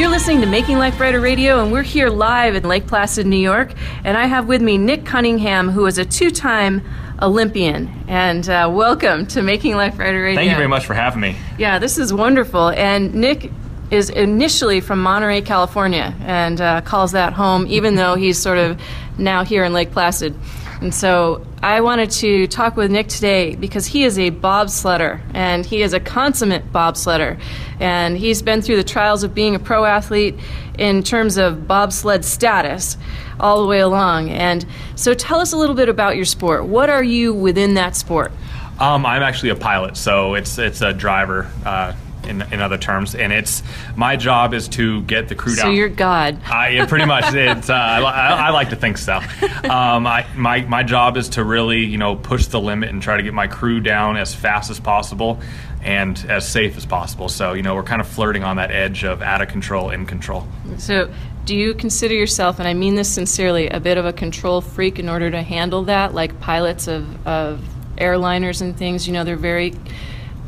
You're listening to Making Life Brighter Radio, and we're here live in Lake Placid, New York. And I have with me Nick Cunningham, who is a two time Olympian. And uh, welcome to Making Life Brighter Radio. Thank you very much for having me. Yeah, this is wonderful. And Nick is initially from Monterey, California, and uh, calls that home, even though he's sort of now here in Lake Placid. And so I wanted to talk with Nick today because he is a bobsledder and he is a consummate bobsledder. And he's been through the trials of being a pro athlete in terms of bobsled status all the way along. And so tell us a little bit about your sport. What are you within that sport? Um, I'm actually a pilot, so it's it's a driver. Uh, in, in other terms, and it's my job is to get the crew So down. So you're God. I pretty much. It's uh, I, I like to think so. Um, I, my my job is to really you know push the limit and try to get my crew down as fast as possible and as safe as possible. So you know we're kind of flirting on that edge of out of control, in control. So, do you consider yourself, and I mean this sincerely, a bit of a control freak in order to handle that? Like pilots of, of airliners and things, you know, they're very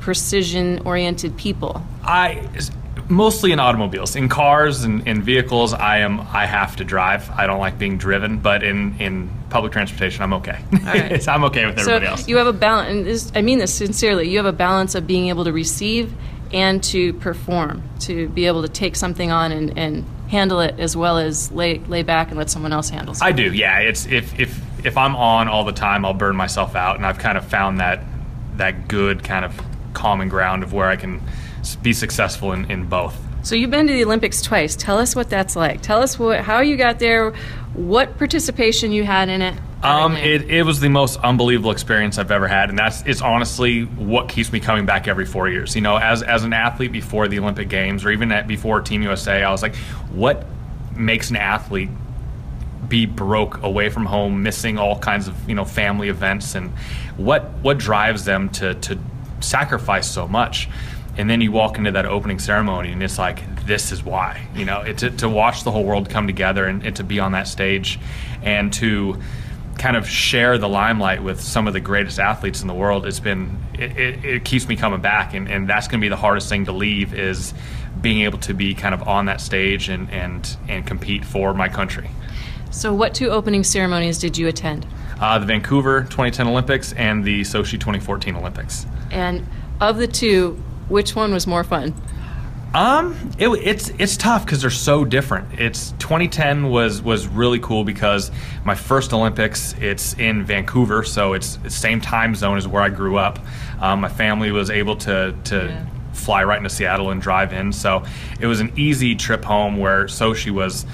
precision oriented people. I mostly in automobiles, in cars and in vehicles. I am I have to drive. I don't like being driven, but in in public transportation, I'm okay. right. I'm okay with everybody so else. you have a balance, and this, I mean this sincerely, you have a balance of being able to receive and to perform, to be able to take something on and, and handle it as well as lay, lay back and let someone else handle it. I do, yeah. It's if if if I'm on all the time, I'll burn myself out, and I've kind of found that that good kind of common ground of where I can be successful in, in both. So you've been to the Olympics twice. Tell us what that's like. Tell us what, how you got there, what participation you had in it. Um, it, it was the most unbelievable experience I've ever had, and that's it's honestly what keeps me coming back every four years. You know, as as an athlete before the Olympic Games or even at, before Team USA, I was like, what makes an athlete be broke away from home, missing all kinds of you know family events, and what what drives them to to sacrifice so much? And then you walk into that opening ceremony, and it's like, this is why. You know, to, to watch the whole world come together and, and to be on that stage, and to kind of share the limelight with some of the greatest athletes in the world. It's been it, it, it keeps me coming back, and, and that's going to be the hardest thing to leave is being able to be kind of on that stage and and and compete for my country. So what two opening ceremonies did you attend? Uh, the Vancouver 2010 Olympics and the Sochi 2014 Olympics. And of the two, which one was more fun? Um, it, it's it's tough because they're so different. It's 2010 was was really cool because my first Olympics. It's in Vancouver, so it's the same time zone as where I grew up. Um, my family was able to to Yeah. fly right into Seattle and drive in, so it was an easy trip home. Where Sochi was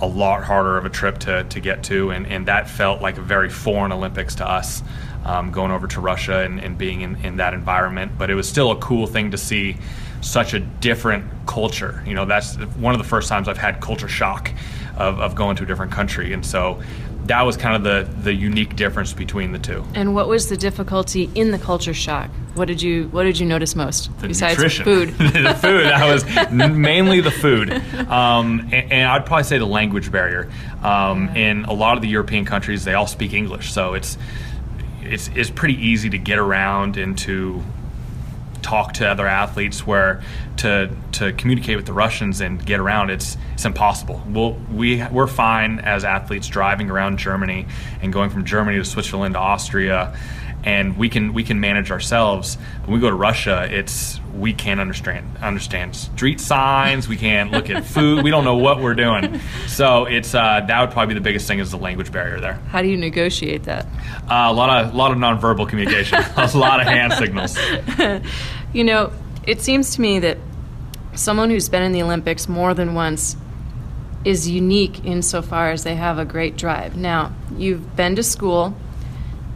a lot harder of a trip to to get to, and and that felt like a very foreign Olympics to us. Um, going over to Russia and, and being in, in that environment, but it was still a cool thing to see such a different culture. You know, that's one of the first times I've had culture shock of, of going to a different country. And so that was kind of the, the unique difference between the two. And what was the difficulty in the culture shock? What did you What did you notice most The besides nutrition. food? the food. That was mainly the food. Um, and, and I'd probably say the language barrier. Um, in a lot of the European countries, they all speak English. So it's, it's, it's pretty easy to get around and to talk to other athletes where to to communicate with the Russians and get around it's it's impossible. We'll, we we're fine as athletes driving around Germany and going from Germany to Switzerland to Austria and we can we can manage ourselves. When we go to Russia, it's we can't understand understand street signs. We can't look at food. We don't know what we're doing. So it's uh, that would probably be the biggest thing is the language barrier there. How do you negotiate that? Uh, a lot of a lot of nonverbal communication, a lot of hand signals. you know, it seems to me that someone who's been in the Olympics more than once is unique insofar as they have a great drive. Now, you've been to school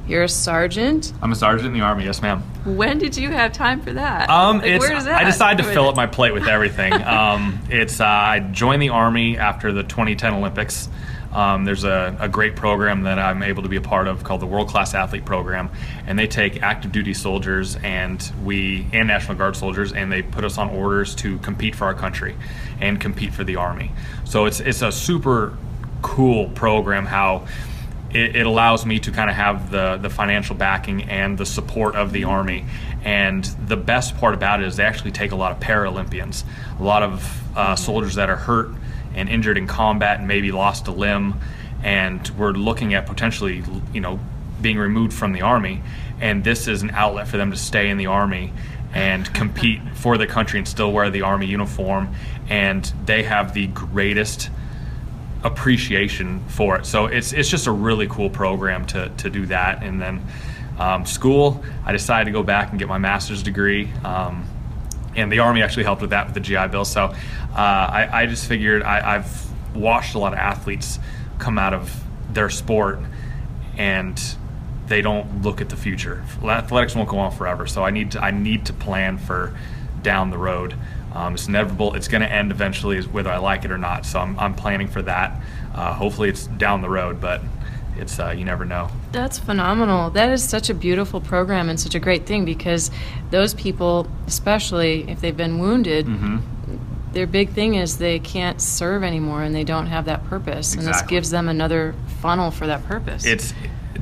you're a sergeant. I'm a sergeant in the army. Yes, ma'am. When did you have time for that? Um, like, where does that? I decided to fill up my plate with everything. um, it's uh, I joined the army after the 2010 Olympics. Um, there's a, a, great program that I'm able to be a part of called the World Class Athlete Program, and they take active duty soldiers and we and National Guard soldiers, and they put us on orders to compete for our country and compete for the army. So it's it's a super cool program. How it, it allows me to kind of have the, the financial backing and the support of the Army. And the best part about it is they actually take a lot of Paralympians, a lot of uh, soldiers that are hurt and injured in combat and maybe lost a limb. And we're looking at potentially, you know, being removed from the Army. And this is an outlet for them to stay in the Army and compete for the country and still wear the Army uniform. And they have the greatest appreciation for it. So it's it's just a really cool program to to do that. And then um, school, I decided to go back and get my master's degree. Um, and the Army actually helped with that with the GI Bill. So uh, I, I, just figured I, I've watched a lot of athletes come out of their sport and they don't look at the future. Athletics won't go on forever, so I need to I need to plan for down the road. Um, it's inevitable. It's going to end eventually, whether I like it or not. So I'm, I'm planning for that. Uh, hopefully, it's down the road, but it's uh, you never know. That's phenomenal. That is such a beautiful program and such a great thing because those people, especially if they've been wounded, mm-hmm. their big thing is they can't serve anymore and they don't have that purpose, exactly. and this gives them another funnel for that purpose. It's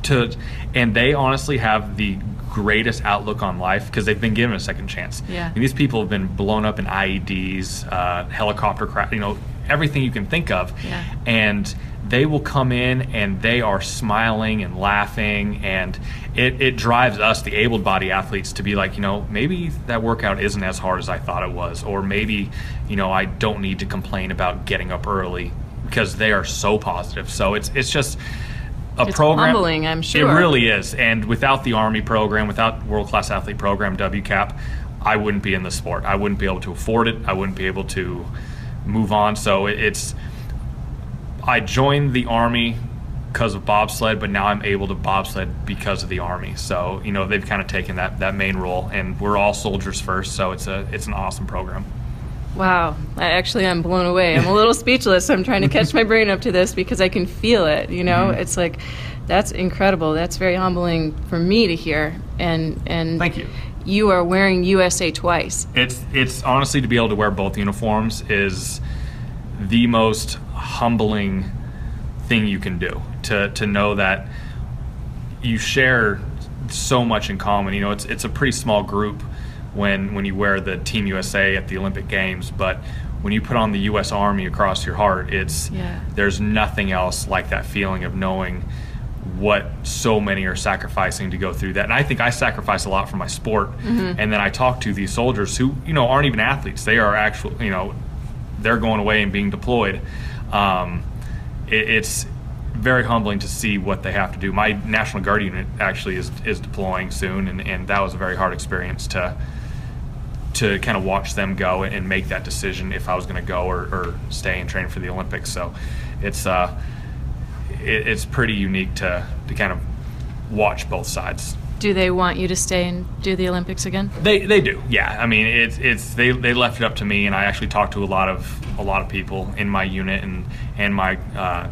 to, and they honestly have the greatest outlook on life because they've been given a second chance. Yeah. And these people have been blown up in IEDs, uh, helicopter crash, you know, everything you can think of. Yeah. And they will come in and they are smiling and laughing and it, it drives us the able bodied athletes to be like you know maybe that workout isn't as hard as i thought it was or maybe you know i don't need to complain about getting up early because they are so positive so it's it's just a it's program. Humbling, I'm sure. It really is. And without the Army program, without World Class Athlete Program, WCAP, I wouldn't be in the sport. I wouldn't be able to afford it. I wouldn't be able to move on. So it's. I joined the Army because of bobsled, but now I'm able to bobsled because of the Army. So you know they've kind of taken that that main role, and we're all soldiers first. So it's a it's an awesome program. Wow. I actually I'm blown away. I'm a little speechless. I'm trying to catch my brain up to this because I can feel it, you know? Mm-hmm. It's like that's incredible. That's very humbling for me to hear. And and Thank you. You are wearing USA twice. It's it's honestly to be able to wear both uniforms is the most humbling thing you can do. To to know that you share so much in common. You know, it's it's a pretty small group when when you wear the Team USA at the Olympic Games, but when you put on the U.S. Army across your heart, it's yeah. there's nothing else like that feeling of knowing what so many are sacrificing to go through that. And I think I sacrifice a lot for my sport. Mm-hmm. And then I talk to these soldiers who, you know, aren't even athletes. They are actual, you know, they're going away and being deployed. Um, it, it's very humbling to see what they have to do. My National Guard unit actually is, is deploying soon, and, and that was a very hard experience to to kind of watch them go and make that decision if I was going to go or, or, stay and train for the Olympics. So it's uh, it, it's pretty unique to to kind of watch both sides. Do they want you to stay and do the Olympics again? They they do. Yeah. I mean, it's it's they, they left it up to me, and I actually talked to a lot of a lot of people in my unit and and my. Uh,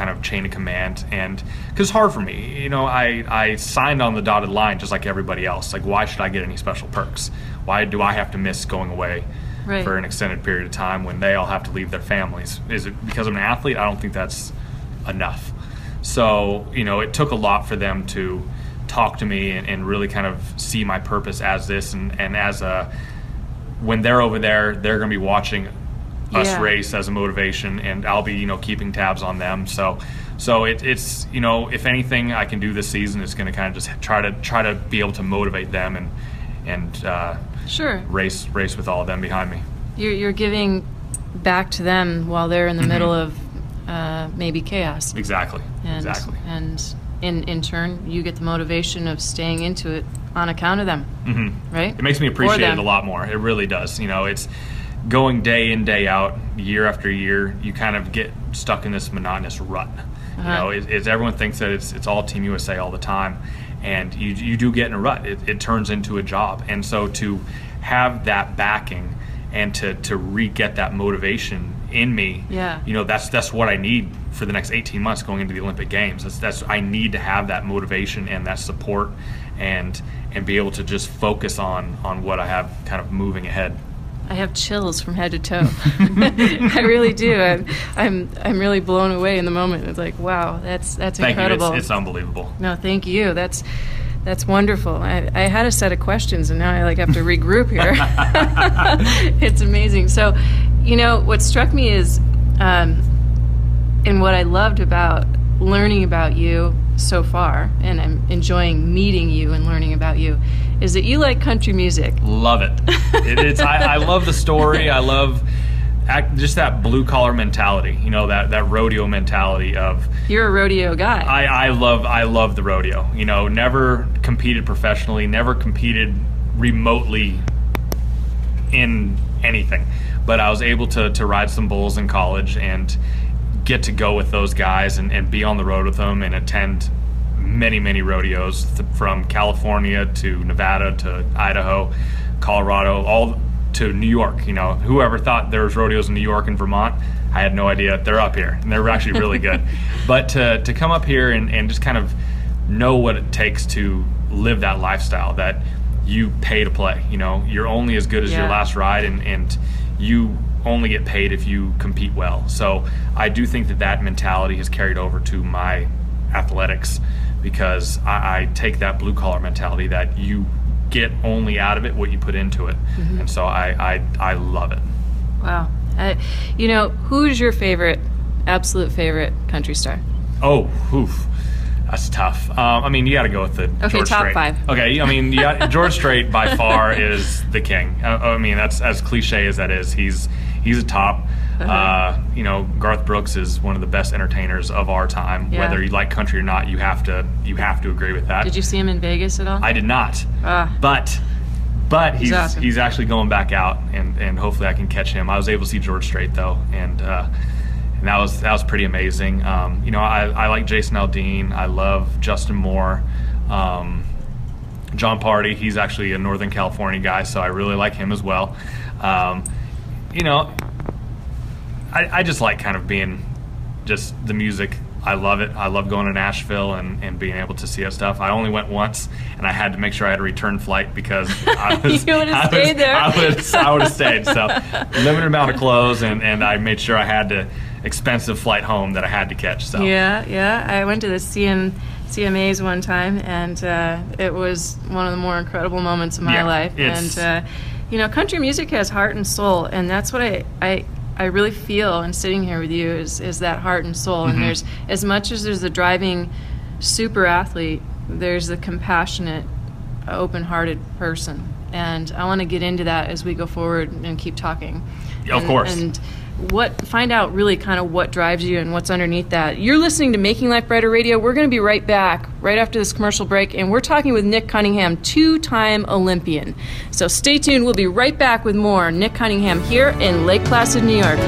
kind of chain of command and because it's hard for me you know I, I signed on the dotted line just like everybody else like why should i get any special perks why do I have to miss going away right. for an extended period of time when they all have to leave their families? Is it because I'm an athlete? I don't think that's enough. So you know, it took a lot for them to talk to me and, and really kind of see my purpose as this and, and as a when they're over there, they're going to be watching us Yeah. race as a motivation, and I'll be you know keeping tabs on them. So. So it, it's you know if anything I can do this season is going to kind of just try to try to be able to motivate them and and uh, Sure. race race with all of them behind me. You're, you're giving back to them while they're in the Mm-hmm. middle of uh, maybe chaos. Exactly. And, exactly. And in, in turn, you get the motivation of staying into it on account of them. Mm-hmm. Right? It makes me appreciate it a lot more. It really does. You know, it's going day in day out, year after year. You kind of get stuck in this monotonous rut. You Uh-huh. know, it, it's everyone thinks that it's it's all Team USA all the time, and you you do get in a rut. It, it turns into a job, and so to have that backing and to to re get that motivation in me, Yeah. you know, that's that's what I need for the next 18 months going into the Olympic Games. That's that's I need to have that motivation and that support, and and be able to just focus on on what I have kind of moving ahead. I have chills from head to toe. I really do. I'm, I'm, I'm really blown away in the moment. It's like, wow, that's, that's Thank incredible. you. It's, it's unbelievable. No, thank you. That's that's wonderful. I, I had a set of questions, and now I like have to regroup here. it's amazing. So, you know, what struck me is, um, and what I loved about learning about you so far, and I'm enjoying meeting you and learning about you, is that you like country music. Love it. it it's I, I love the story. I love act, just that blue collar mentality. You know that that rodeo mentality of You're a rodeo guy. I, I love I love the rodeo. You know, never competed professionally, never competed remotely in anything. But I was able to, to ride some bulls in college and get to go with those guys and, and be on the road with them and attend many, many rodeos th- from California to Nevada to Idaho, Colorado, all to New York. You know, whoever thought there was rodeos in New York and Vermont, I had no idea. They're up here and they're actually really good. but to, to come up here and, and just kind of know what it takes to live that lifestyle that you pay to play. You know, you're only as good as your last ride, and, and you only get paid if you compete well. So I do think that that mentality has carried over to my athletics because I, I take that blue collar mentality that you get only out of it what you put into it, and so I, I I love it. wow. I, you know, who's your favorite, absolute favorite country star? Oh, oof. That's tough. Um, I mean, you got to go with the Okay, George top Strait. five. Okay, I mean, George Strait by far is the king. Uh, I mean, that's as cliche as that is. He's he's a top. Uh, you know, Garth Brooks is one of the best entertainers of our time. Yeah. Whether you like country or not, you have to you have to agree with that. Did you see him in Vegas at all? I did not. Ah. But but he's awesome. he's actually going back out, and, and hopefully I can catch him. I was able to see George Strait though, and uh, and that was that was pretty amazing. Um, you know, I, I like Jason Aldean. I love Justin Moore. Um, Jon Pardi, he's actually a Northern California guy, so I really like him as well. Um, you know, I, I just like kind of being just the music. I love it. I love going to Nashville and, and being able to see that stuff. I only went once, and I had to make sure I had a return flight because I was. You I was- stayed there. I would. I would have stayed. So limited amount of clothes, and, and I made sure I had to expensive flight home that I had to catch. So Yeah, yeah. I went to the CM, CMAs one time, and uh, it was one of the more incredible moments of my Yeah, life. And uh, you know, country music has heart and soul, and that's what I I. I really feel and sitting here with you is, is that heart and soul. Mm-hmm. And there's as much as there's the driving super athlete, there's the compassionate, open-hearted person. And I want to get into that as we go forward and keep talking. Yeah, of And- course. And what find out really kind of what drives you and what's underneath that. You're listening to Making Life Brighter Radio. We're going to be right back right after this commercial break, and we're talking with Nick Cunningham, two-time Olympian. So stay tuned. We'll be right back with more Nick Cunningham here in Lake Placid, New York.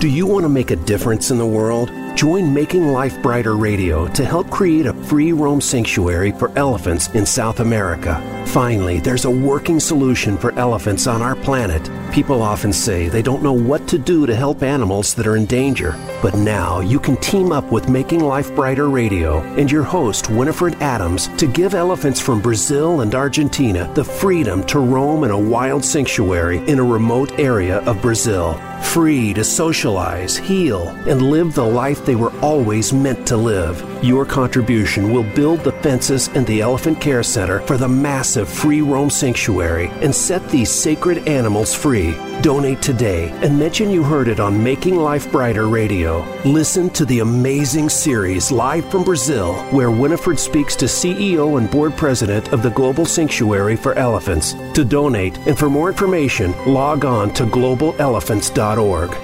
Do you want to make a difference in the world? Join Making Life Brighter Radio to help create a free roam sanctuary for elephants in South America. Finally, there's a working solution for elephants on our planet. People often say they don't know what to do to help animals that are in danger. But now you can team up with Making Life Brighter Radio and your host, Winifred Adams, to give elephants from Brazil and Argentina the freedom to roam in a wild sanctuary in a remote area of Brazil. Free to socialize, heal, and live the life they were always meant to live. Your contribution will build the fences and the Elephant Care Center for the massive free roam sanctuary and set these sacred animals free. Donate today and mention you heard it on Making Life Brighter Radio. Listen to the amazing series live from Brazil, where Winifred speaks to CEO and board president of the Global Sanctuary for Elephants. To donate and for more information, log on to globalelephants.org.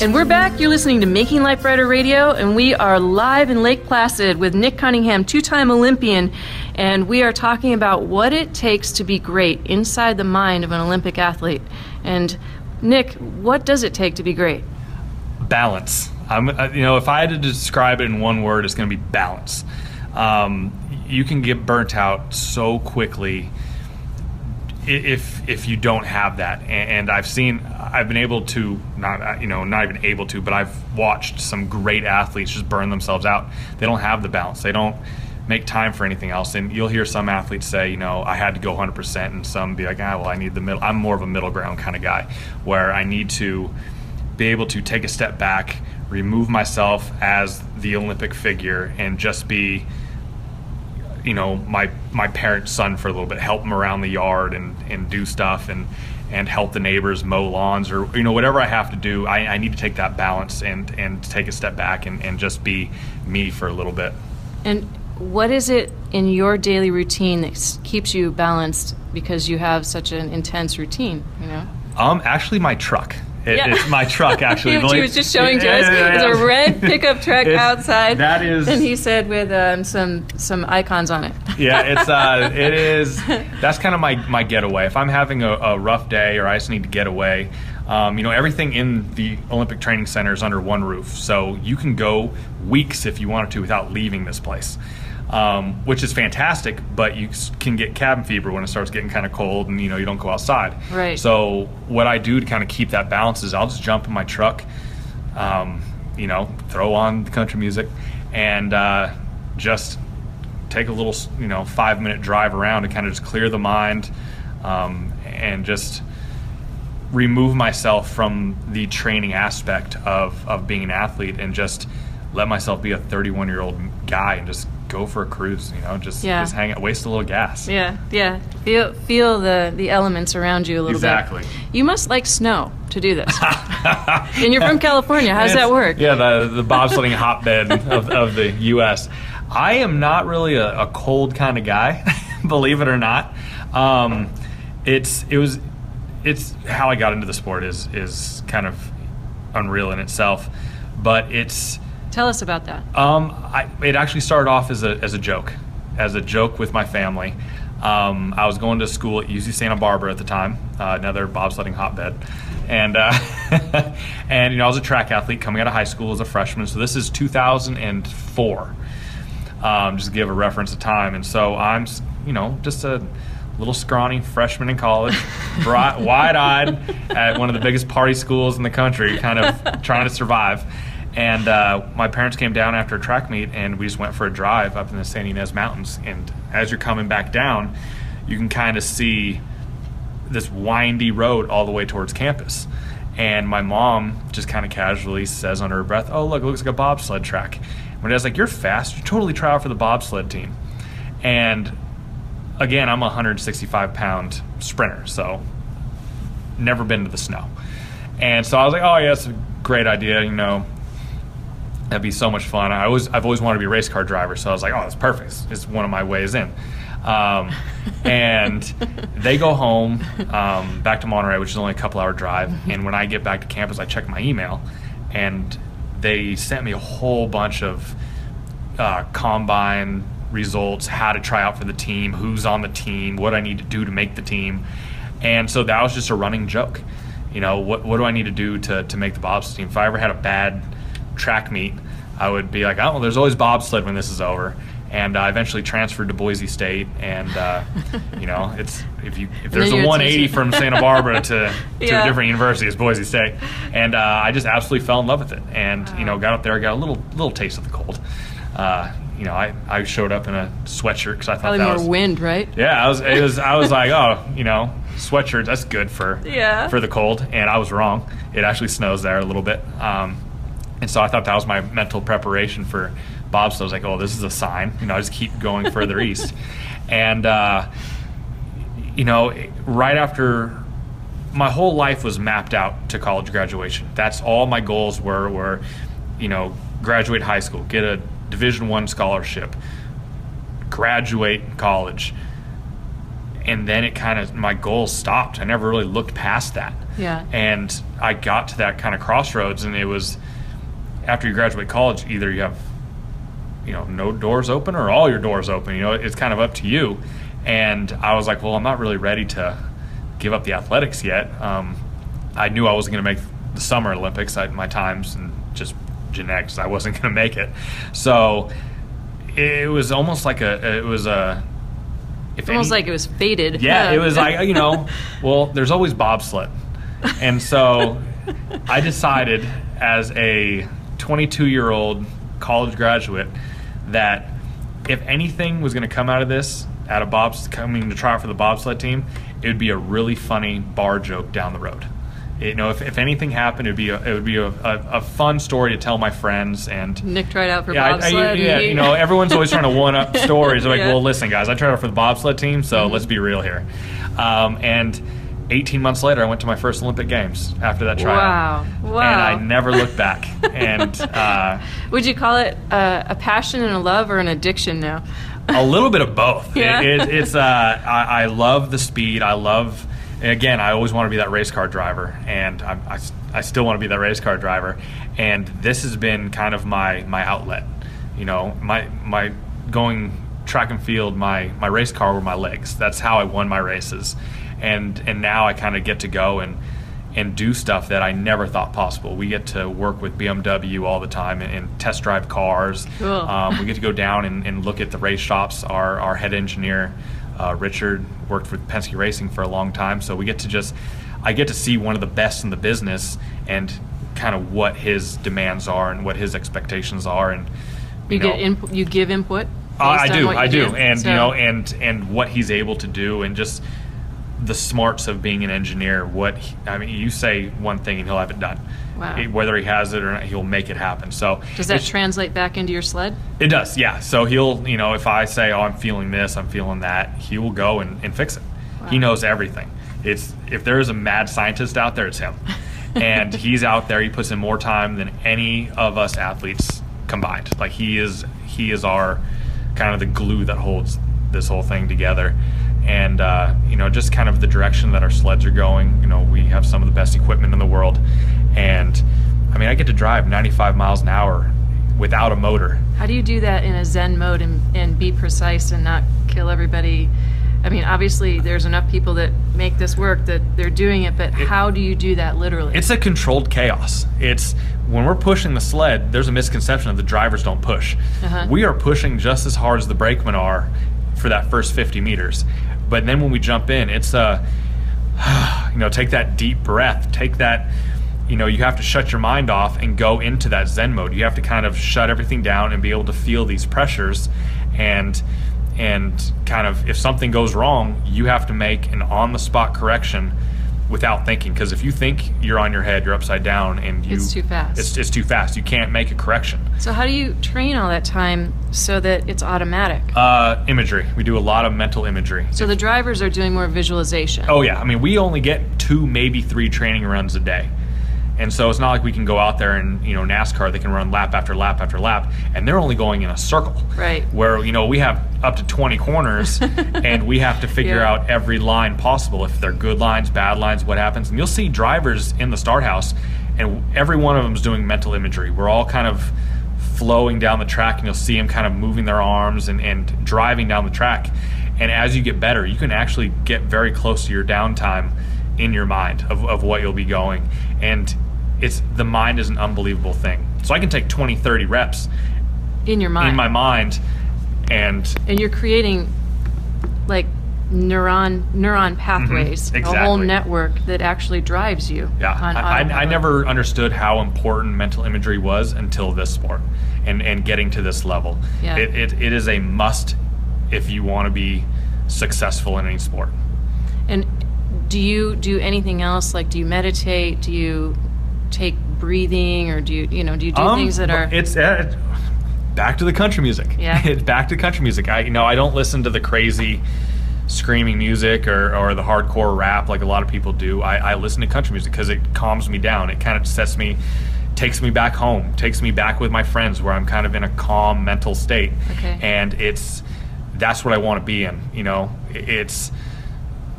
And we're back. You're listening to Making Life Brighter Radio, and we are live in Lake Placid with Nick Cunningham, two time Olympian. And we are talking about what it takes to be great inside the mind of an Olympic athlete. And Nick, what does it take to be great? balance. I'm, uh, you know, if I had to describe it in one word, it's going to be balance. Um, you can get burnt out so quickly if if you don't have that. And I've seen, I've been able to not, uh, you know, not even able to, but I've watched some great athletes just burn themselves out. They don't have the balance. They don't make time for anything else. And you'll hear some athletes say, you know, I had to go 100%, and some be like, ah, well, I need the middle. I'm more of a middle ground kind of guy, where I need to be able to take a step back, remove myself as the Olympic figure, and just be, you know, my my parent's son for a little bit, help him around the yard and and do stuff and and help the neighbors mow lawns or you know whatever I have to do. I, I need to take that balance and and take a step back and, and just be me for a little bit. And what is it in your daily routine that keeps you balanced because you have such an intense routine, you know? Um, actually, my truck. It, Yeah. It's my truck. Actually, he, Believe- was just showing to us. There's a red pickup truck outside. that is- and he said with um, some some icons on it. yeah, it's uh, it is. That's kind of my my getaway. If I'm having a, a rough day or I just need to get away, um, you know, everything in the Olympic Training Center is under one roof, so you can go weeks if you wanted to without leaving this place. Um, which is fantastic, but you can get cabin fever when it starts getting kind of cold, and you know you don't go outside. Right. So what I do to kind of keep that balance is I'll just jump in my truck, um, you know, throw on the country music, and uh, just take a little, you know, five minute drive around to kind of just clear the mind um, and just remove myself from the training aspect of, of being an athlete and just let myself be a 31 year old guy and just go for a cruise, you know, just, Yeah. just hang out, waste a little gas. Yeah, yeah. Feel feel the the elements around you a little Exactly. bit. Exactly. You must like snow to do this. and you're from California. How does that work? Yeah, the the bobsledding hotbed of, of the U.S. I am not really a, a cold kind of guy, believe it or not. Um, it's it was it's how I got into the sport is is kind of unreal in itself, but it's Tell us about that. um, I, it actually started off as a, as a joke, as a joke with my family. Um, I was going to school at UC Santa Barbara at the time, uh, another bobsledding hotbed, and uh, and you know I was a track athlete coming out of high school as a freshman. So this is 2004, um, just to give a reference of time. And so I'm you know just a little scrawny freshman in college, bright, wide-eyed at one of the biggest party schools in the country, kind of trying to survive. And uh, my parents came down after a track meet, and we just went for a drive up in the San Ynez Mountains. And as you're coming back down, you can kind of see this windy road all the way towards campus. And my mom just kind of casually says under her breath, "Oh, look, it looks like a bobsled track." And my dad's like, "You're fast. You totally try out for the bobsled team." And again, I'm a 165 pound sprinter, so never been to the snow. And so I was like, "Oh, yeah, it's a great idea," you know That'd be so much fun. I always, I've always wanted to be a race car driver, so I was like, oh, that's perfect. It's one of my ways in. Um, and they go home um, back to Monterey, which is only a couple hour drive. And when I get back to campus, I check my email, and they sent me a whole bunch of uh, combine results, how to try out for the team, who's on the team, what I need to do to make the team. And so that was just a running joke. You know, what, what do I need to do to, to make the bobsled team? If I ever had a bad track meet, I would be like, oh, well, there's always bobsled when this is over. And I eventually transferred to Boise State, and uh, you know, it's if you if there's a 180 from Santa Barbara to, to Yeah. a different university, it's Boise State, and uh, I just absolutely fell in love with it. And you know, got up there, got a little little taste of the cold. Uh, you know, I, I showed up in a sweatshirt because I thought Probably that more was wind, right? yeah, I was, it was, I was like, oh, you know, sweatshirts, that's good for Yeah. for the cold, and I was wrong. It actually snows there a little bit, um, and so I thought that was my mental preparation for Bob. So I was like, oh, this is a sign. You know, I just keep going further east, and uh, you know, right after my whole life was mapped out to college graduation. That's all my goals were. Were you know, graduate high school, get a Division One scholarship, graduate college, and then it kind of my goals stopped. I never really looked past that. Yeah. And I got to that kind of crossroads, and it was after you graduate college, either you have you know no doors open or all your doors open. You know, it's kind of up to you. And I was like, well, I'm not really ready to give up the athletics yet. Um, I knew I wasn't going to make the Summer Olympics. I, my times and just genetics, I wasn't going to make it. So it was almost like a it was a if almost any- like it was fated. yeah, it was like you know, well, there's always bobsled, and so I decided as a 22 year old college graduate that if anything was going to come out of this, out of Bob's coming to try out for the bobsled team, it would be a really funny bar joke down the road. You know, if, if anything happened, it would be a, it would be a, a, a fun story to tell my friends and Nick tried out for yeah, I- I- bobsled. yeah, you know, everyone's always trying to one up stories. They're like, Yeah. well, listen, guys, I tried out for the bobsled team, so Mm-hmm. let's be real here. Um, and 18 months later, I went to my first Olympic Games after that tryout. Wow. Wow. And I never looked back. and uh, Would you call it uh, a passion and a love or an addiction now? a little bit of both. Yeah. It, it, it's uh, I, I love the speed. I love. Again, I always want to be that race car driver, and I, I, I still want to be that race car driver. And this has been kind of my my outlet. You know, my my going track and field. My my race car were my legs. That's how I won my races, and and now I kind of get to go and and do stuff that I never thought possible. We get to work with BMW all the time and, and test drive cars. Cool. Um, we get to go down and, and look at the race shops. Our, our head engineer, uh, Richard, worked with Penske Racing for a long time, so we get to just, I get to see one of the best in the business and kind of what his demands are and what his expectations are, and You, know, get input. You give input. uh, I do, I you do, and So- you know, and and what he's able to do, and just the smarts of being an engineer. What he- I mean, you say one thing and he'll have it done. Wow. He- whether he has it or not, he'll make it happen. So does that translate back into your sled? it does, yeah. So he'll, you know, if I say, "Oh, I'm feeling this, I'm feeling that," he will go and, and fix it. He knows everything. It's if there is a mad scientist out there, it's him, and he's out there. He puts in more time than any of us athletes combined. Like he is, he is our kind of the glue that holds this whole thing together. And uh, you know, just kind of the direction that our sleds are going. You know, we have some of the best equipment in the world, and I mean, I get to drive 95 miles an hour without a motor. How do you do that in a Zen mode and, and be precise and not kill everybody? I mean, obviously, there's enough people that make this work that they're doing it, but how do you do that literally? It's a controlled chaos. It's when we're pushing the sled, there's a misconception that the drivers don't push. Uh-huh. We are pushing just as hard as the brakemen are for that first 50 meters. But then when we jump in, it's a, uh, you know, take that deep breath, take that, you know, you have to shut your mind off and go into that Zen mode. You have to kind of shut everything down and be able to feel these pressures and and kind of if something goes wrong, you have to make an on the spot correction without thinking because if you think you're on your head, you're upside down and you It's too fast. It's, it's too fast. You can't make a correction. so, how do you train all that time so that it's automatic? Uh, imagery. We do a lot of mental imagery. so, the drivers are doing more visualization. Oh yeah, I mean we only get two, maybe three training runs a day, And so it's not like we can go out there and you know NASCAR they can run lap after lap after lap, and they're only going in a circle. Right. Where you know we have up to 20 corners, and we have to figure Yeah. out every line possible. If they're good lines, bad lines, what happens? And you'll see drivers in the start house, and every one of them is doing mental imagery. We're all kind of flowing down the track, and you'll see them kind of moving their arms and, and driving down the track. And as you get better, you can actually get very close to your downtime in your mind of, of what you'll be going. And it's the mind is an unbelievable thing. So I can take 20, 30 reps In your mind. in my mind and and you're creating like neuron neuron pathways, a whole Mm-hmm. exactly. network that actually drives you. Yeah, on I, I, I never understood how important mental imagery was until this sport, and and getting to this level. Yeah. It, it, it is a must if you want to be successful in any sport. And do you do anything else? Like, do you meditate? Do you take breathing, or do you you know do you do Um, things that are it's uh, back to the country music. Yeah. it's back to country music. I you know I don't listen to the crazy screaming music or, or the hardcore rap like a lot of people do. I, I listen to country music because it calms me down. It kind of sets me, takes me back home, takes me back with my friends where I'm kind of in a calm mental state. Okay. And it's that's what I want to be in. You know, it's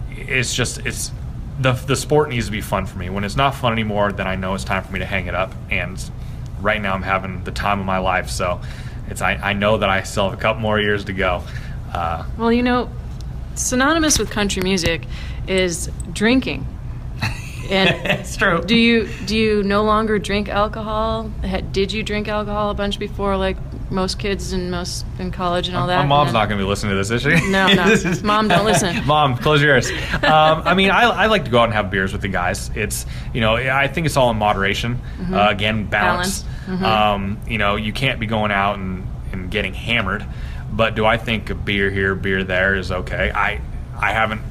it's just it's the the sport needs to be fun for me. When it's not fun anymore, then I know it's time for me to hang it up. And right now, I'm having the time of my life. So it's I, I know that I still have a couple more years to go. Uh, well, you know, synonymous with country music is drinking. And it's true. do you do you no longer drink alcohol? Did you drink alcohol a bunch before, like most kids and most in college and all that? My mom's not going to be listening to this, is she? No, no. Is- Mom, don't listen. Mom, close your ears. Um, I mean, I, I like to go out and have beers with the guys. It's, you know, I think it's all in moderation. Uh, again, balance. Balance. Um, you know, you can't be going out and, and getting hammered. But do I think a beer here, beer there is okay? I, I haven't.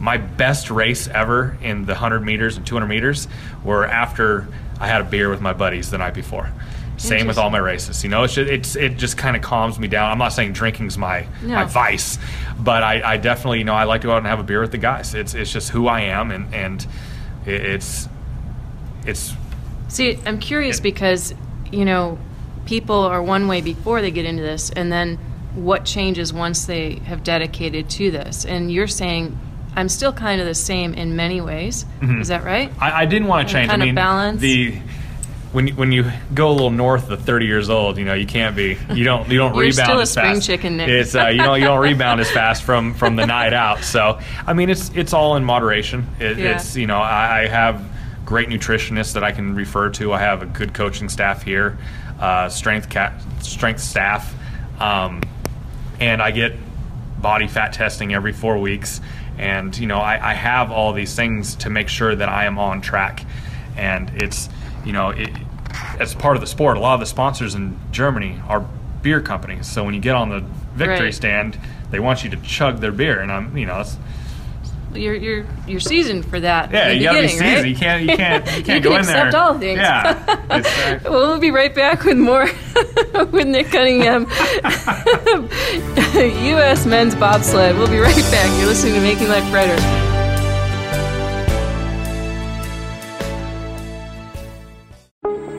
My best race ever in the 100 meters and 200 meters were after I had a beer with my buddies the night before. Same with all my races. You know, it's just, it's it just kind of calms me down. I'm not saying drinking's my my vice, but I, I definitely you know I like to go out and have a beer with the guys. It's it's just who I am, and and it's it's See, I'm curious Yeah. because, you know, people are one way before they get into this, and then what changes once they have dedicated to this? And you're saying, I'm still kind of the same in many ways. Is that right? Mm-hmm. I, I didn't want to change. kind I of balance? the when you- when you go a little north of 30 years old, you know you can't be you don't you don't You're rebound still a as spring fast. chicken, Nick. It's uh, you don't you don't rebound as fast from from the night out. So I mean it's it's all in moderation. It, Yeah. It's you know I, I have great nutritionists that I can refer to. I have a good coaching staff here, uh, strength cat strength staff, um, and I get body fat testing every four weeks. And you know, I, I have all these things to make sure that I am on track. And it's, you know, it, as part of the sport, a lot of the sponsors in Germany are beer companies. So when you get on the victory Right. stand, they want you to chug their beer, and I'm, you know, it's, You're, you're, you're seasoned for that. yeah, in the you gotta be beginning, right? seasoned. You can't, you can't, you can't You go can in there. accept all things. Yeah, it's, Well, we'll be right back with more with Nick Cunningham, U.S. men's bobsled. We'll be right back. You're listening to Making Life Brighter.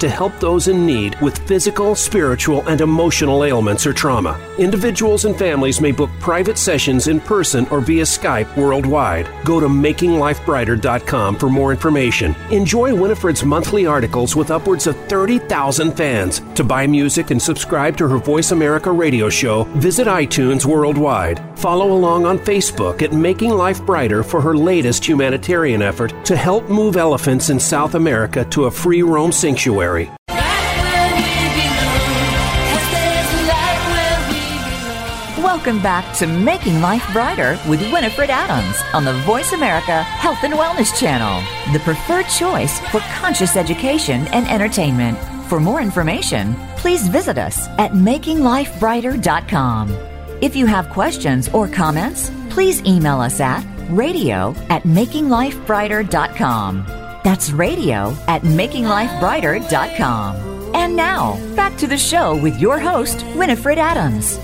to help those in need with physical, spiritual, and emotional ailments or trauma. Individuals and families may book private sessions in person or via Skype worldwide. Go to makinglifebrighter.com for more information. Enjoy Winifred's monthly articles with upwards of 30,000 fans. To buy music and subscribe to her Voice America radio show, visit iTunes worldwide. Follow along on Facebook at Making Life Brighter for her latest humanitarian effort to help move elephants in South America to a free roam sanctuary. Welcome back to Making Life Brighter with Winifred Adams on the Voice America Health and Wellness Channel, the preferred choice for conscious education and entertainment. For more information, please visit us at makinglifebrighter.com. If you have questions or comments, please email us at radio at makinglifebrighter.com. That's radio at makinglifebrighter.com. And now, back to the show with your host, Winifred Adams.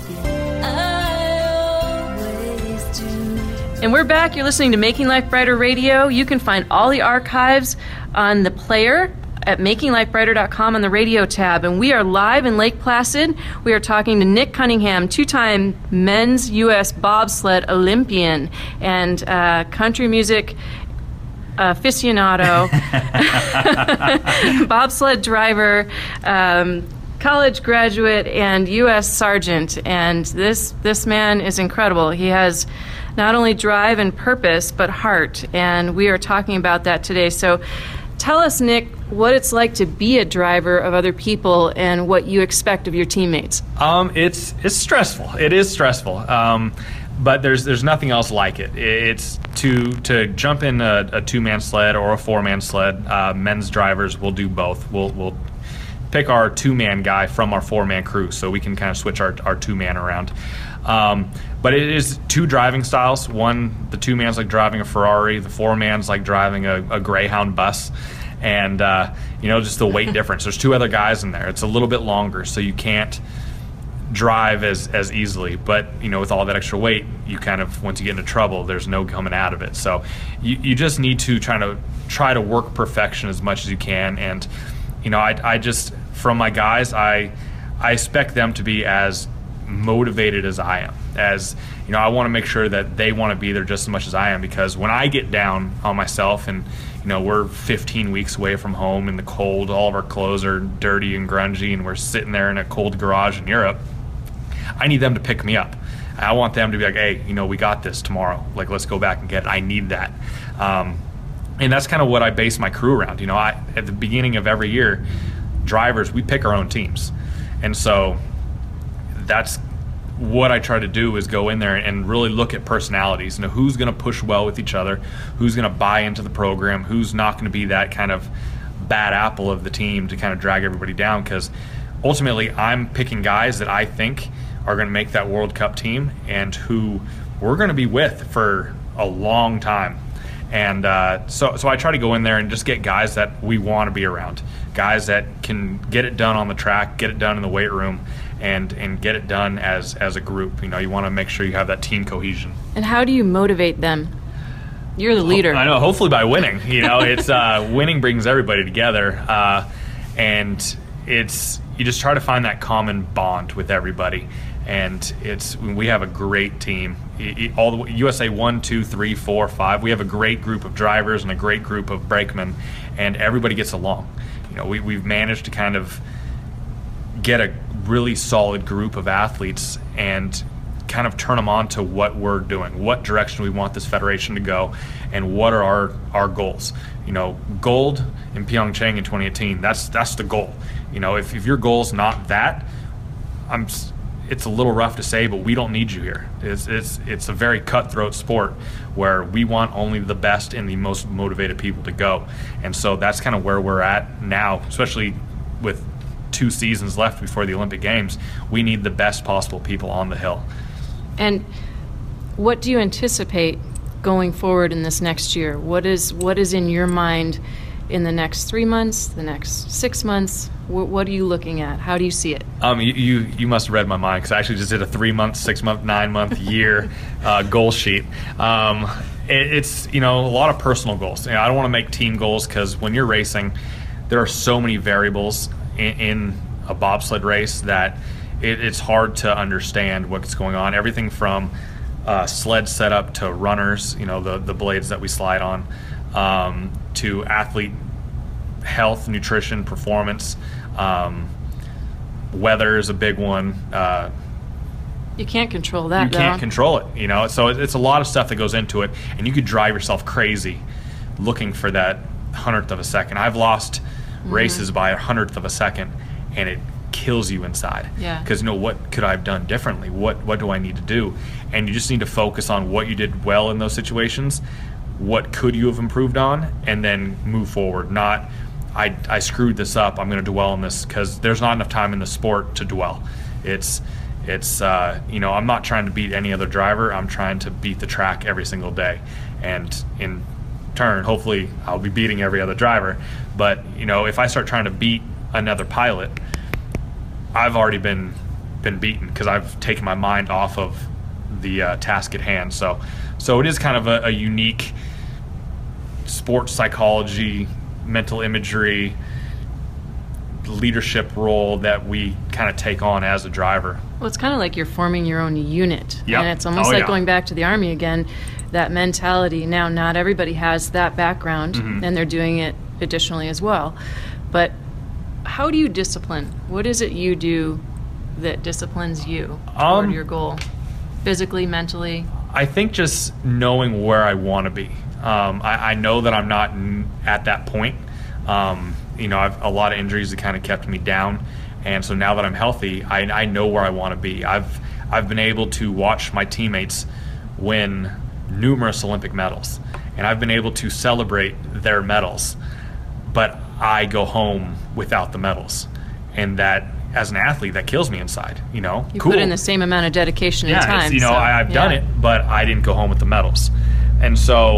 And we're back. You're listening to Making Life Brighter Radio. You can find all the archives on the player at makinglifebrighter.com on the radio tab. And we are live in Lake Placid. We are talking to Nick Cunningham, two time men's U.S. bobsled Olympian and uh, country music aficionado, bobsled driver. Um, college graduate and U.S. sergeant, and this this man is incredible. He has not only drive and purpose, but heart, and we are talking about that today. So, tell us, Nick, what it's like to be a driver of other people and what you expect of your teammates. Um, it's it's stressful. It is stressful. Um, but there's there's nothing else like it. It's to to jump in a, a two man sled or a four man sled. Uh, men's drivers will do both. We'll we'll pick our two man guy from our four man crew, so we can kind of switch our our two man around. Um, but it is two driving styles. One, the two man's like driving a Ferrari. The four man's like driving a, a Greyhound bus and uh, you know just the weight difference. There's two other guys in there. It's a little bit longer, so you can't drive as as easily. But you know, with all that extra weight, you kind of once you get into trouble, there's no coming out of it. So you, you just need to try to try to work perfection as much as you can. And you know, I I just from my guys, I I expect them to be as motivated as I am. As you know, I want to make sure that they want to be there just as much as I am because when I get down on myself and you know we're 15 weeks away from home in the cold, all of our clothes are dirty and grungy, and we're sitting there in a cold garage in Europe. I need them to pick me up. I want them to be like, hey, you know, we got this tomorrow. Like, let's go back and get it. I need that. Um, and that's kind of what I base my crew around. You know, I, at the beginning of every year, drivers, we pick our own teams. And so that's what I try to do is go in there and really look at personalities. You know, who's going to push well with each other, who's going to buy into the program, who's not going to be that kind of bad apple of the team to kind of drag everybody down. Because ultimately, I'm picking guys that I think are going to make that World Cup team and who we're going to be with for a long time. And uh, so, so I try to go in there and just get guys that we want to be around, guys that can get it done on the track, get it done in the weight room, and and get it done as as a group. You know, you want to make sure you have that team cohesion. And how do you motivate them? You're the leader. I know. Hopefully by winning. You know, it's uh, winning brings everybody together, uh, and it's you just try to find that common bond with everybody. And it's we have a great team. All the USA one, two, three, four, five. We have a great group of drivers and a great group of brakemen, and everybody gets along. You know, we, we've managed to kind of get a really solid group of athletes and kind of turn them on to what we're doing, what direction we want this federation to go, and what are our, our goals. You know, gold in Pyeongchang in 2018, that's that's the goal. You know, if, if your goal's not that, I'm it's a little rough to say, but we don't need you here. It's, it's, it's a very cutthroat sport where we want only the best and the most motivated people to go. And so that's kind of where we're at now, especially with two seasons left before the Olympic Games, we need the best possible people on the hill. And what do you anticipate going forward in this next year? What is what is in your mind in the next three months, the next six months? What, what are you looking at? How do you see it? Um, you, you, you must have read my mind because I actually just did a three month, six month, nine month, year uh, goal sheet. Um, it, it's you know a lot of personal goals. You know, I don't want to make team goals because when you're racing, there are so many variables in, in a bobsled race that it, it's hard to understand what's going on. Everything from uh, sled setup to runners, you know, the, the blades that we slide on, um, to athlete health, nutrition, performance. Um, weather is a big one. Uh, you can't control that. You can't control it, you know. So it's a lot of stuff that goes into it, and you could drive yourself crazy looking for that hundredth of a second. I've lost mm-hmm. races by a hundredth of a second, and it kills you inside. Yeah. Because you know what could I have done differently? What what do I need to do? And you just need to focus on what you did well in those situations. What could you have improved on, and then move forward. Not I, I screwed this up. I'm going to dwell on this because there's not enough time in the sport to dwell. It's it's uh, you know I'm not trying to beat any other driver. I'm trying to beat the track every single day, and in turn, hopefully, I'll be beating every other driver. But you know, if I start trying to beat another pilot, I've already been been beaten because I've taken my mind off of the uh, task at hand. So, so it is kind of a, a unique sports psychology, mental imagery, leadership role that we kind of take on as a driver. Well, it's kind of like you're forming your own unit. Yep. And it's almost Oh, like yeah. going back to the Army again, that mentality. Now, not everybody has that background, Mm-hmm. and they're doing it additionally as well. But how do you discipline? What is it you do that disciplines you toward Um, your goal? Physically, mentally? I think just knowing where I want to be. Um, I, I know that I'm not n- at that point. Um, you know, I've a lot of injuries that kind of kept me down, and so now that I'm healthy, I, I know where I want to be. I've I've been able to watch my teammates win numerous Olympic medals, and I've been able to celebrate their medals, but I go home without the medals, and that as an athlete that kills me inside. You know, You cool put in the same amount of dedication yeah, and time. you know, so, I, I've done it, but I didn't go home with the medals. And so,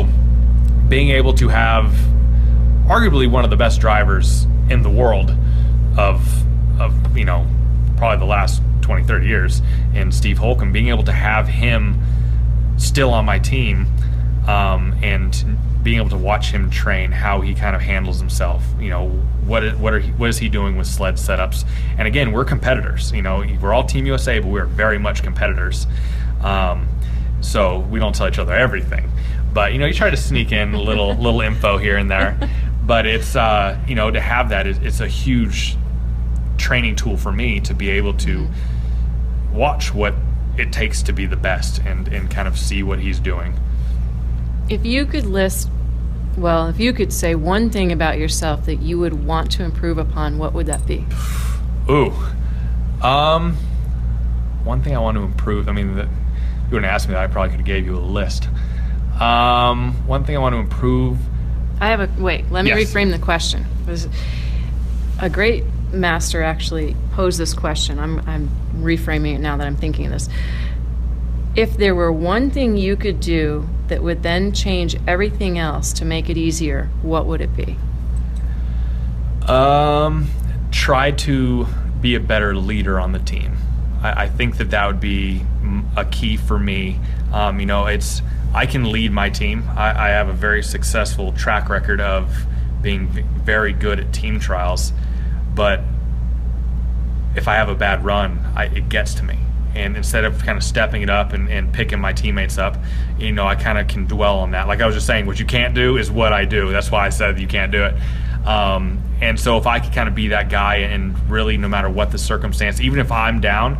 being able to have arguably one of the best drivers in the world of, of you know, probably the last 20, 30 years and Steve Holcomb, being able to have him still on my team um, and being able to watch him train, how he kind of handles himself, you know, what is, what are he, what is he doing with sled setups? And again, we're competitors. You know, we're all Team USA, but we're very much competitors. Um, so we don't tell each other everything, but you know, you try to sneak in a little little info here and there. But it's uh, you know to have that is it's a huge training tool for me to be able to watch what it takes to be the best and, and kind of see what he's doing. If you could list, well, if you could say one thing about yourself that you would want to improve upon, what would that be? Ooh. Um, one thing I want to improve, I mean, that, you wouldn't ask me that, I probably could have gave you a list. Um, one thing I want to improve, I have a wait. Let me Yes. reframe the question. Was a great master actually posed this question. I'm I'm reframing it now that I'm thinking of this. If there were one thing you could do that would then change everything else to make it easier, what would it be? Um, try to be a better leader on the team. I, I think that that would be a key for me. Um, you know, it's I can lead my team. I, I have a very successful track record of being very good at team trials, but if I have a bad run, I, it gets to me. And instead of kind of stepping it up and, and picking my teammates up, you know, I kind of can dwell on that. Like I was just saying, what you can't do is what I do. That's why I said you can't do it. Um, and so if I can kind of be that guy and really, no matter what the circumstance, even if I'm down,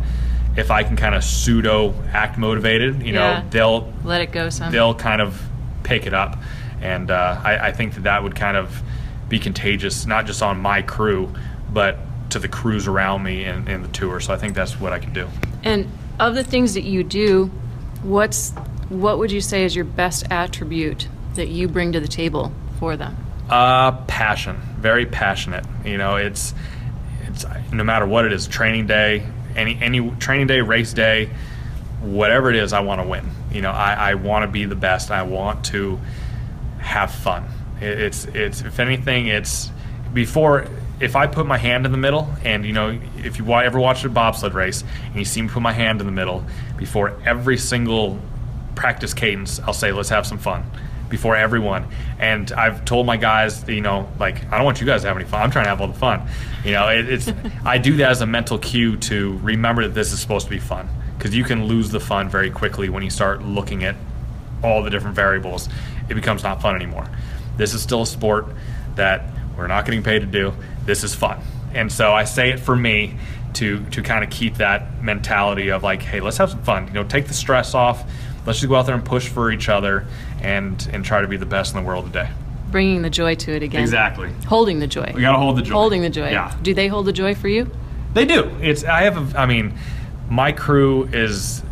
if I can kind of pseudo act motivated, you Yeah. know, they'll Let it go some. they'll kind of pick it up. And uh, I, I think that that would kind of be contagious, not just on my crew, but to the crews around me and, in the tour. So I think that's what I can do. And of the things that you do, what's what would you say is your best attribute that you bring to the table for them? Uh, passion, very passionate. You know, it's it's no matter what it is, training day, any any training day, race day, whatever it is, I want to win. You know, I, I want to be the best. I want to have fun. It, it's it's if anything, it's before if I put my hand in the middle, and you know, if you ever watched a bobsled race and you see me put my hand in the middle before every single practice cadence, I'll say, let's have some fun before everyone. And I've told my guys, you know, like I don't want you guys to have any fun. I'm trying to have all the fun. You know, it, it's I do that as a mental cue to remember that this is supposed to be fun because you can lose the fun very quickly when you start looking at all the different variables. It becomes not fun anymore. This is still a sport that we're not getting paid to do. This is fun. And so I say it for me to to kind of keep that mentality of like, hey, let's have some fun. You know, take the stress off. Let's just go out there and push for each other and and try to be the best in the world today. Bringing the joy to it again. Exactly. Holding the joy. We got to hold the joy. Holding the joy. Yeah. Do they hold the joy for you? They do. It's I have. A, I mean, my crew is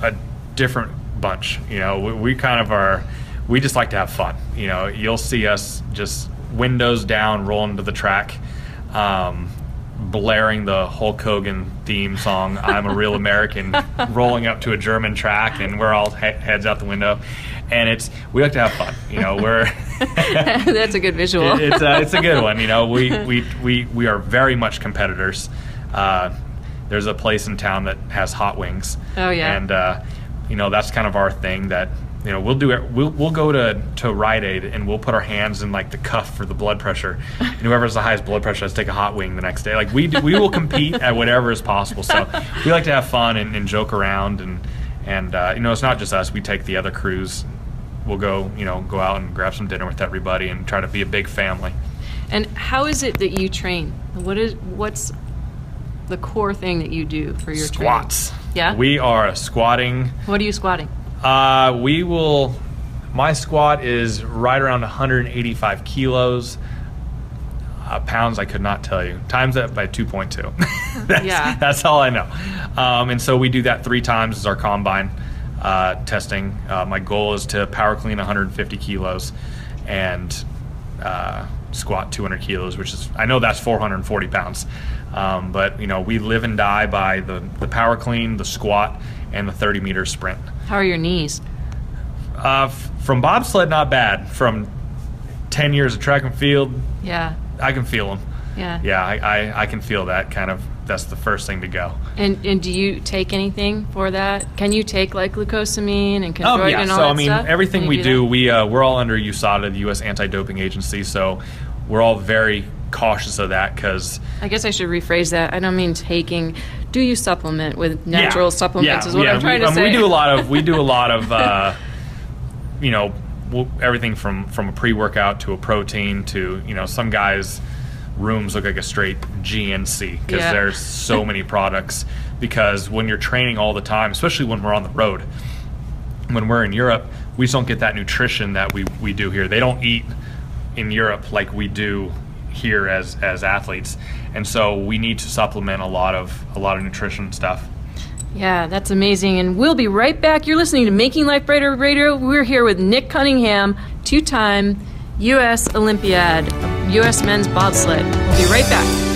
a different bunch. You know, we, we kind of are. We just like to have fun. You know, you'll see us just windows down, rolling to the track, um, blaring the Hulk Hogan theme song "I'm a Real American," rolling up to a German track, and we're all he- heads out the window. And it's we like to have fun. You know, we're That's a good visual. it- it's a, it's a good one. You know, we we, we, we are very much competitors. Uh, there's a place in town that has hot wings. Oh, yeah. And uh, you know that's kind of our thing. That you know we'll do it. We'll we'll go to to Rite Aid and we'll put our hands in like the cuff for the blood pressure, and whoever has the highest blood pressure has to take a hot wing the next day. Like we do, we will compete at whatever is possible. So we like to have fun and, and joke around and and uh, you know it's not just us. We take the other crews. We'll go, you know, go out and grab some dinner with everybody and try to be a big family. and how is it that you train? What is what's the core thing that you do for your training? Squats. Yeah? We are squatting. What are you squatting? Uh, we will. My squat is right around 185 kilos. Uh, pounds, I could not tell you. Times that by 2.2. that's, Yeah. that's all I know. Um, and so we do that three times as our combine uh, testing. Uh, my goal is to power clean 150 kilos and uh, squat 200 kilos, which is I know that's 440 pounds. Um, but you know we live and die by the the power clean, the squat, and the 30 meter sprint. How are your knees? Uh, f- from bobsled, not bad. From 10 years of track and field, Yeah. I can feel them. Yeah. Yeah, I, I, I can feel that kind of. That's the first thing to go. And and do you take anything for that? Can you take like glucosamine and chondroitin Oh yeah, and all so that I mean, stuff? everything we do, we uh, we're all under USADA, the U.S. Anti-Doping Agency. So we're all very cautious of that because I guess I should rephrase that. I don't mean taking. Do you supplement with natural supplements? is what I'm trying we, to um, say. We do a lot of we do a lot of uh, you know everything from from a pre-workout to a protein to you know some guys rooms look like a straight GNC because Yeah. there's so many products because when you're training all the time especially when we're on the road when we're in Europe we just don't get that nutrition that we, we do here they don't eat in Europe like we do here as as athletes and so we need to supplement a lot of a lot of nutrition stuff Yeah, that's amazing. And we'll be right back. You're listening to Making Life Brighter Radio. We're here with Nick Cunningham, two time U.S. Olympiad, U.S. men's bobsled. We'll be right back.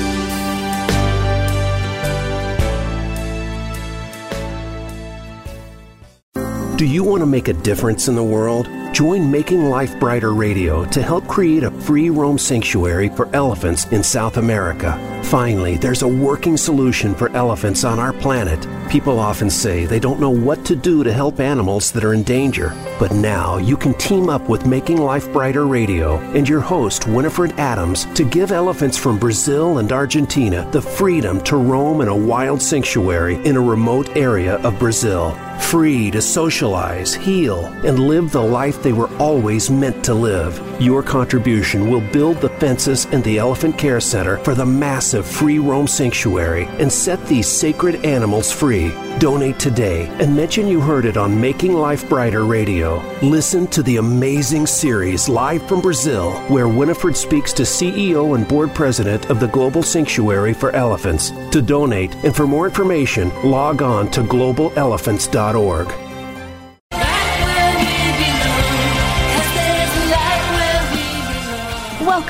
Do you want to make a difference in the world? Join Making Life Brighter Radio to help create a free roam sanctuary for elephants in South America. Finally, there's a working solution for elephants on our planet. People often say they don't know what to do to help animals that are in danger. But now you can team up with Making Life Brighter Radio and your host, Winifred Adams, to give elephants from Brazil and Argentina the freedom to roam in a wild sanctuary in a remote area of Brazil. Free to socialize, heal, and live the life they were always meant to live. Your contribution will build the fences and the Elephant Care Center for the massive free roam sanctuary and set these sacred animals free. Donate today and mention you heard it on Making Life Brighter Radio. Listen to the amazing series live from Brazil, where Winifred speaks to CEO and board president of the Global Sanctuary for Elephants. To donate and for more information, log on to globalelephants.org.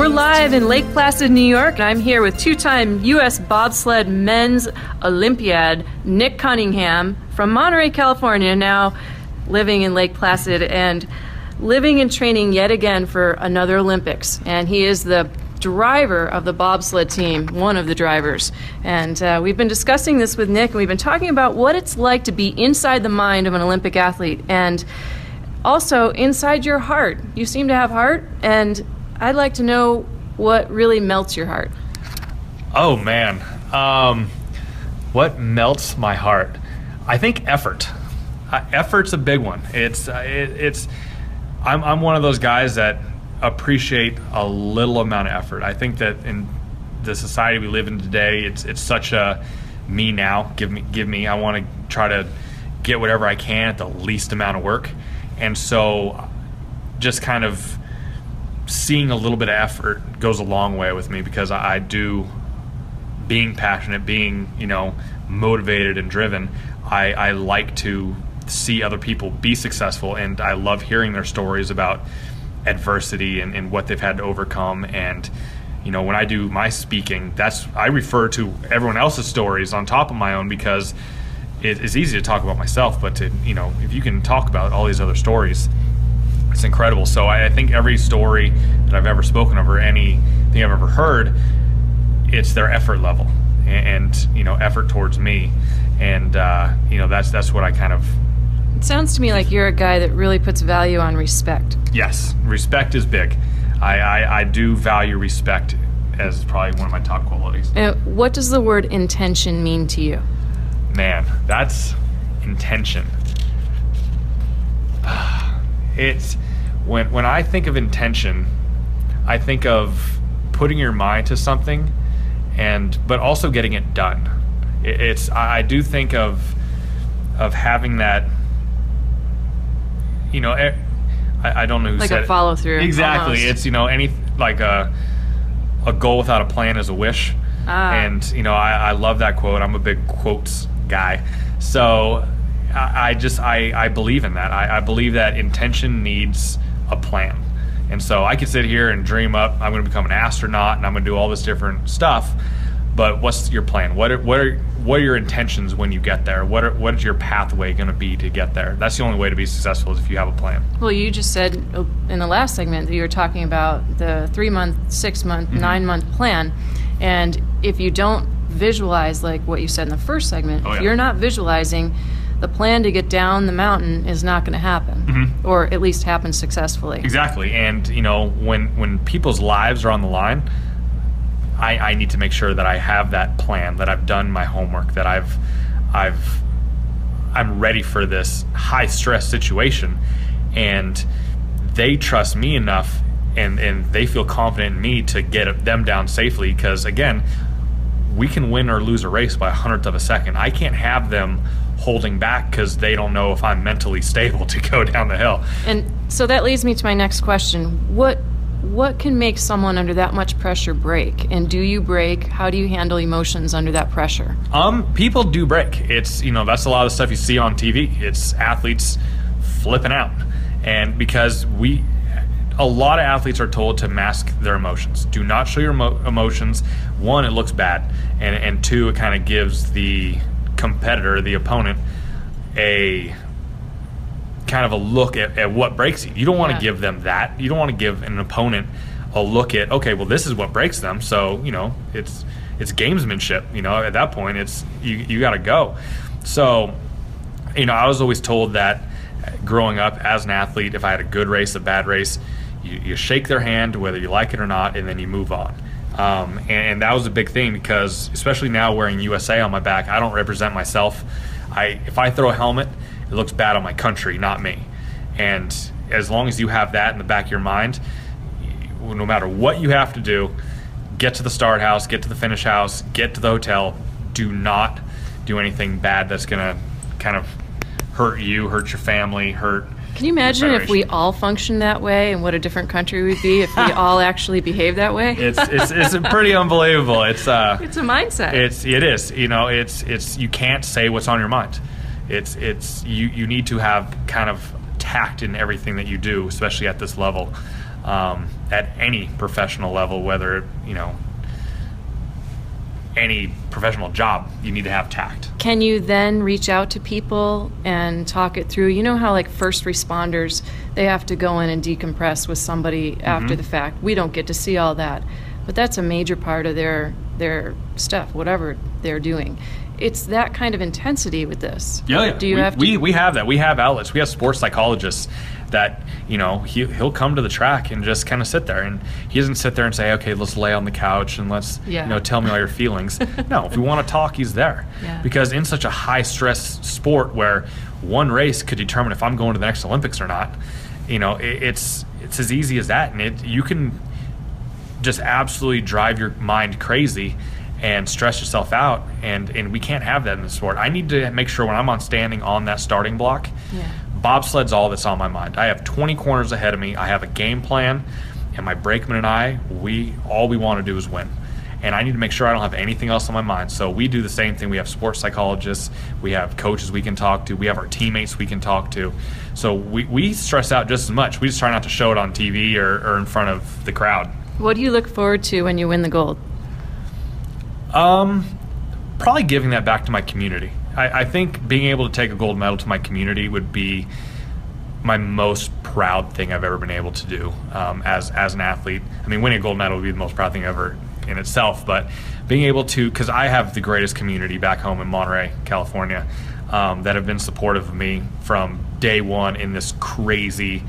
We're live in Lake Placid, New York, and I'm here with two time U.S. bobsled men's Olympiad, Nick Cunningham from Monterey, California, now living in Lake Placid and living and training yet again for another Olympics. And he is the driver of the bobsled team, one of the drivers. And uh, we've been discussing this with Nick, and we've been talking about what it's like to be inside the mind of an Olympic athlete. And also inside your heart. You seem to have heart, and I'd like to know what really melts your heart. Oh man, um, what melts my heart? I think effort. Uh, effort's a big one. It's uh, it, it's. I'm I'm one of those guys that appreciate a little amount of effort. I think that in the society we live in today, it's it's such a me now. Give me give me. I want to try to get whatever I can at the least amount of work, and so just kind of seeing a little bit of effort goes a long way with me because I, I do being passionate, being you know motivated and driven. I, I like to see other people be successful, and I love hearing their stories about adversity and, and what they've had to overcome. And you know, when I do my speaking, that's I refer to everyone else's stories on top of my own because it, it's easy to talk about myself, but to you know, if you can talk about all these other stories, it's incredible. So I, I think every story that I've ever spoken of or anything I've ever heard, it's their effort level and, and you know effort towards me, and uh, you know that's that's what I kind of It sounds to me like you're a guy that really puts value on respect. Yes, respect is big. I, I, I do value respect as probably one of my top qualities. Uh, what does the word intention mean to you? Man, that's intention. It's when when I think of intention, I think of putting your mind to something, and but also getting it done. It, it's I, I do think of of having that. You know, I, I don't know who Like said a follow through. Exactly. almost. It's you know any like a a goal without a plan is a wish. Ah. And you know I, I love that quote. I'm a big quotes guy. So I, I just I, I believe in that. I, I believe that intention needs a plan. And so I could sit here and dream up I'm going to become an astronaut and I'm going to do all this different stuff. But what's your plan? What are, what are what are your intentions when you get there? What are, what is your pathway going to be to get there? That's the only way to be successful is if you have a plan. Well, you just said in the last segment that you were talking about the three month, six month, Mm-hmm. nine month plan. And if you don't visualize, like what you said in the first segment, Oh, if you're not visualizing, the plan to get down the mountain is not going to happen, mm-hmm. or at least happen successfully. Exactly, and you know when when people's lives are on the line, I, I need to make sure that I have that plan, that I've done my homework, that I've I've I'm ready for this high stress situation, and they trust me enough, and and they feel confident in me to get them down safely. Because again, we can win or lose a race by a hundredth of a second. I can't have them holding back because they don't know if I'm mentally stable to go down the hill. And so that leads me to my next question. What what can make someone under that much pressure break? And do you break? How do you handle emotions under that pressure? Um, people do break. It's you know that's a lot of the stuff you see on TV. It's athletes flipping out, and because we, a lot of athletes are told to mask their emotions. Do not show your emo- emotions. One, it looks bad, and and two, it kind of gives the competitor, the opponent, a kind of a look at, at what breaks you. You don't want to Yeah. give them that. You don't want to give an opponent a look at okay, well this is what breaks them. So you know it's it's gamesmanship. You know at that point it's you you got to go. So you know I was always told that growing up as an athlete, if I had a good race, a bad race, you, you shake their hand whether you like it or not, and then you move on. Um, and, and that was a big thing because especially now wearing USA on my back, I don't represent myself. I if I throw a helmet, it looks bad on my country, not me. And as long as you have that in the back of your mind, no matter what you have to do, get to the start house, get to the finish house, get to the hotel. Do not do anything bad that's gonna kind of hurt you, hurt your family, hurt. Can you imagine if we all functioned that way and what a different country we'd be if we all actually behaved that way? It's it's it's pretty unbelievable. It's uh. It's a mindset. It's it is. You know, it's it's you can't say what's on your mind. It's it's you you need to have kind of tact in everything that you do, especially at this level, um, at any professional level, whether you know any professional job, you need to have tact. Can you then reach out to people and talk it through? You know how like first responders they have to go in and decompress with somebody Mm-hmm. after the fact. We don't get to see all that. But that's a major part of their their stuff, whatever they're doing. It's that kind of intensity with this. Yeah, yeah. Do you we, have to we we have that. We have outlets. We have sports psychologists that you know he, he'll come to the track and just kind of sit there and he doesn't sit there and say okay let's lay on the couch and let's Yeah. you know tell me all your feelings no if we want to talk he's there Yeah. because in such a high stress sport where one race could determine if i'm going to the next olympics or not you know it, it's it's as easy as that and it you can just absolutely drive your mind crazy and stress yourself out and and we can't have that in the sport i need to make sure when i'm on standing on that starting block Yeah. Bobsled's all that's on my mind. I have 20 corners ahead of me. I have a game plan and my brakeman and i we all we want to do is win. And i need to make sure i don't have anything else on my mind. So we do the same thing. We have sports psychologists we have coaches we can talk to we have our teammates we can talk to. So we, we stress out just as much. We just try not to show it on tv or, or in front of the crowd. What do you look forward to when you win the gold? Um, probably giving that back to my community. I, I think being able to take a gold medal to my community would be my most proud thing I've ever been able to do um, as as an athlete. I mean, winning a gold medal would be the most proud thing ever in itself, but being able to because I have the greatest community back home in Monterey, California, um, that have been supportive of me from day one in this crazy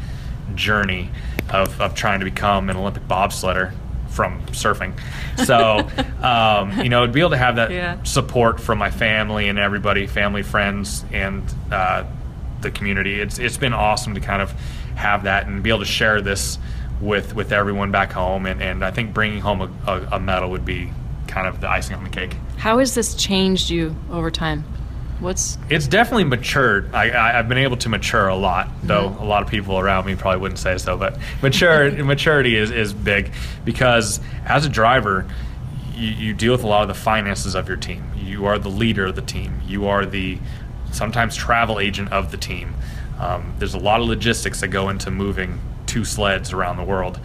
journey of, of trying to become an Olympic bobsledder from surfing. So, um, you know, to be able to have that Yeah. support from my family and everybody, family, friends, and uh, the community, it's it's been awesome to kind of have that and be able to share this with with everyone back home. And, and I think bringing home a, a, a medal would be kind of the icing on the cake. How has this changed you over time? What's It's definitely matured. I, I, I've been able to mature a lot, though Mm-hmm. a lot of people around me probably wouldn't say so. But mature, maturity is, is big because as a driver, you, you deal with a lot of the finances of your team. You are the leader of the team. You are the sometimes travel agent of the team. Um, there's a lot of logistics that go into moving two sleds around the world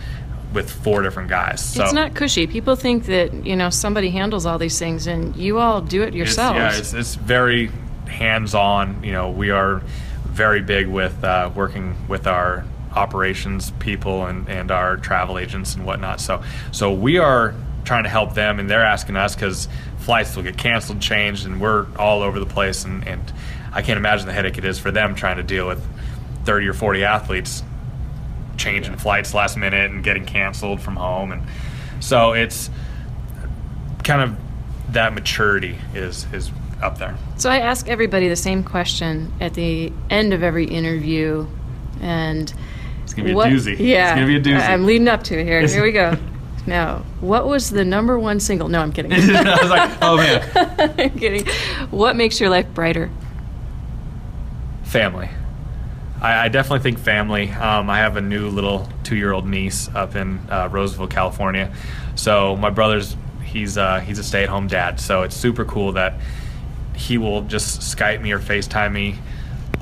with four different guys. So it's not cushy. People think that you know somebody handles all these things, and you all do it It's- yourselves. yeah, it's, it's very hands-on. You know, we are very big with uh, working with our operations people and, and our travel agents and whatnot. So so we are trying to help them, and they're asking us because flights will get canceled, changed, and we're all over the place. And, and I can't imagine the headache it is for them trying to deal with 30 or 40 athletes changing flights last minute and getting canceled from home. And so it's kind of that maturity is is up there. So I ask everybody the same question at the end of every interview, and It's gonna be what, a doozy. Yeah, it's gonna be a doozy. I'm leading up to it here. Here we go. Now, what was the number one single? No, I'm kidding. I was like, oh man, I'm kidding. What makes your life brighter? family. I, I definitely think family. Um, I have a new little two-year-old niece up in uh, Roseville, California. So my brother's he's uh, he's a stay-at-home dad. So it's super cool that he will just Skype me or FaceTime me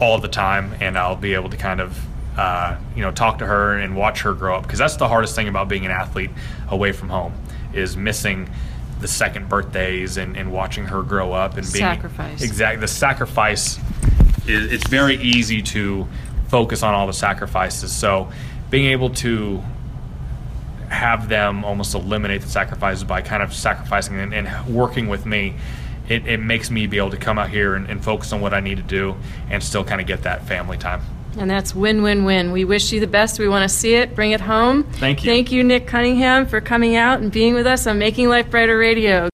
all the time, and I'll be able to kind of uh, you know talk to her and watch her grow up because that's the hardest thing about being an athlete away from home is missing the second birthdays and, and watching her grow up and being Sacrifice. exactly the sacrifice is it's very easy to focus on all the sacrifices so being able to have them almost eliminate the sacrifices by kind of sacrificing and, and working with me it, it makes me be able to come out here and, and focus on what i need to do and still kind of get that family time And that's win win win. We wish you the best. We want to see it. Bring it home. Thank you. Thank you, Nick Cunningham, for coming out and being with us on Making Life Brighter Radio.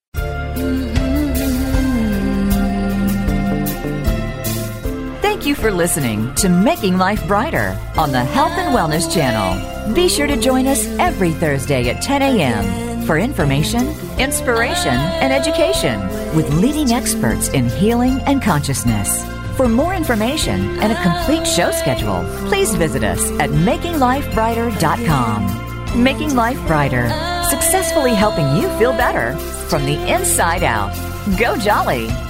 Thank you for listening to Making Life Brighter on the Health and Wellness Channel. Be sure to join us every Thursday at 10 a.m. for information, inspiration, and education with leading experts in healing and consciousness. For more information and a complete show schedule, please visit us at makinglifebrighter.com. Making Life Brighter, successfully helping you feel better from the inside out. Go Jolly!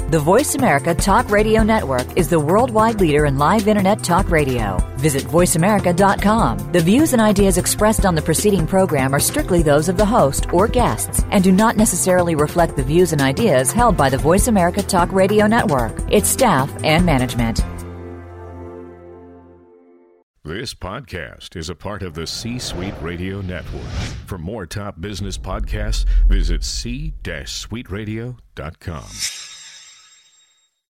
The Voice America Talk Radio Network is the worldwide leader in live Internet talk radio. Visit voiceamerica.com. The views and ideas expressed on the preceding program are strictly those of the host or guests and do not necessarily reflect the views and ideas held by the Voice America Talk Radio Network, its staff, and management. This podcast is a part of the C Suite Radio Network. For more top business podcasts, visit c-suiteradio.com.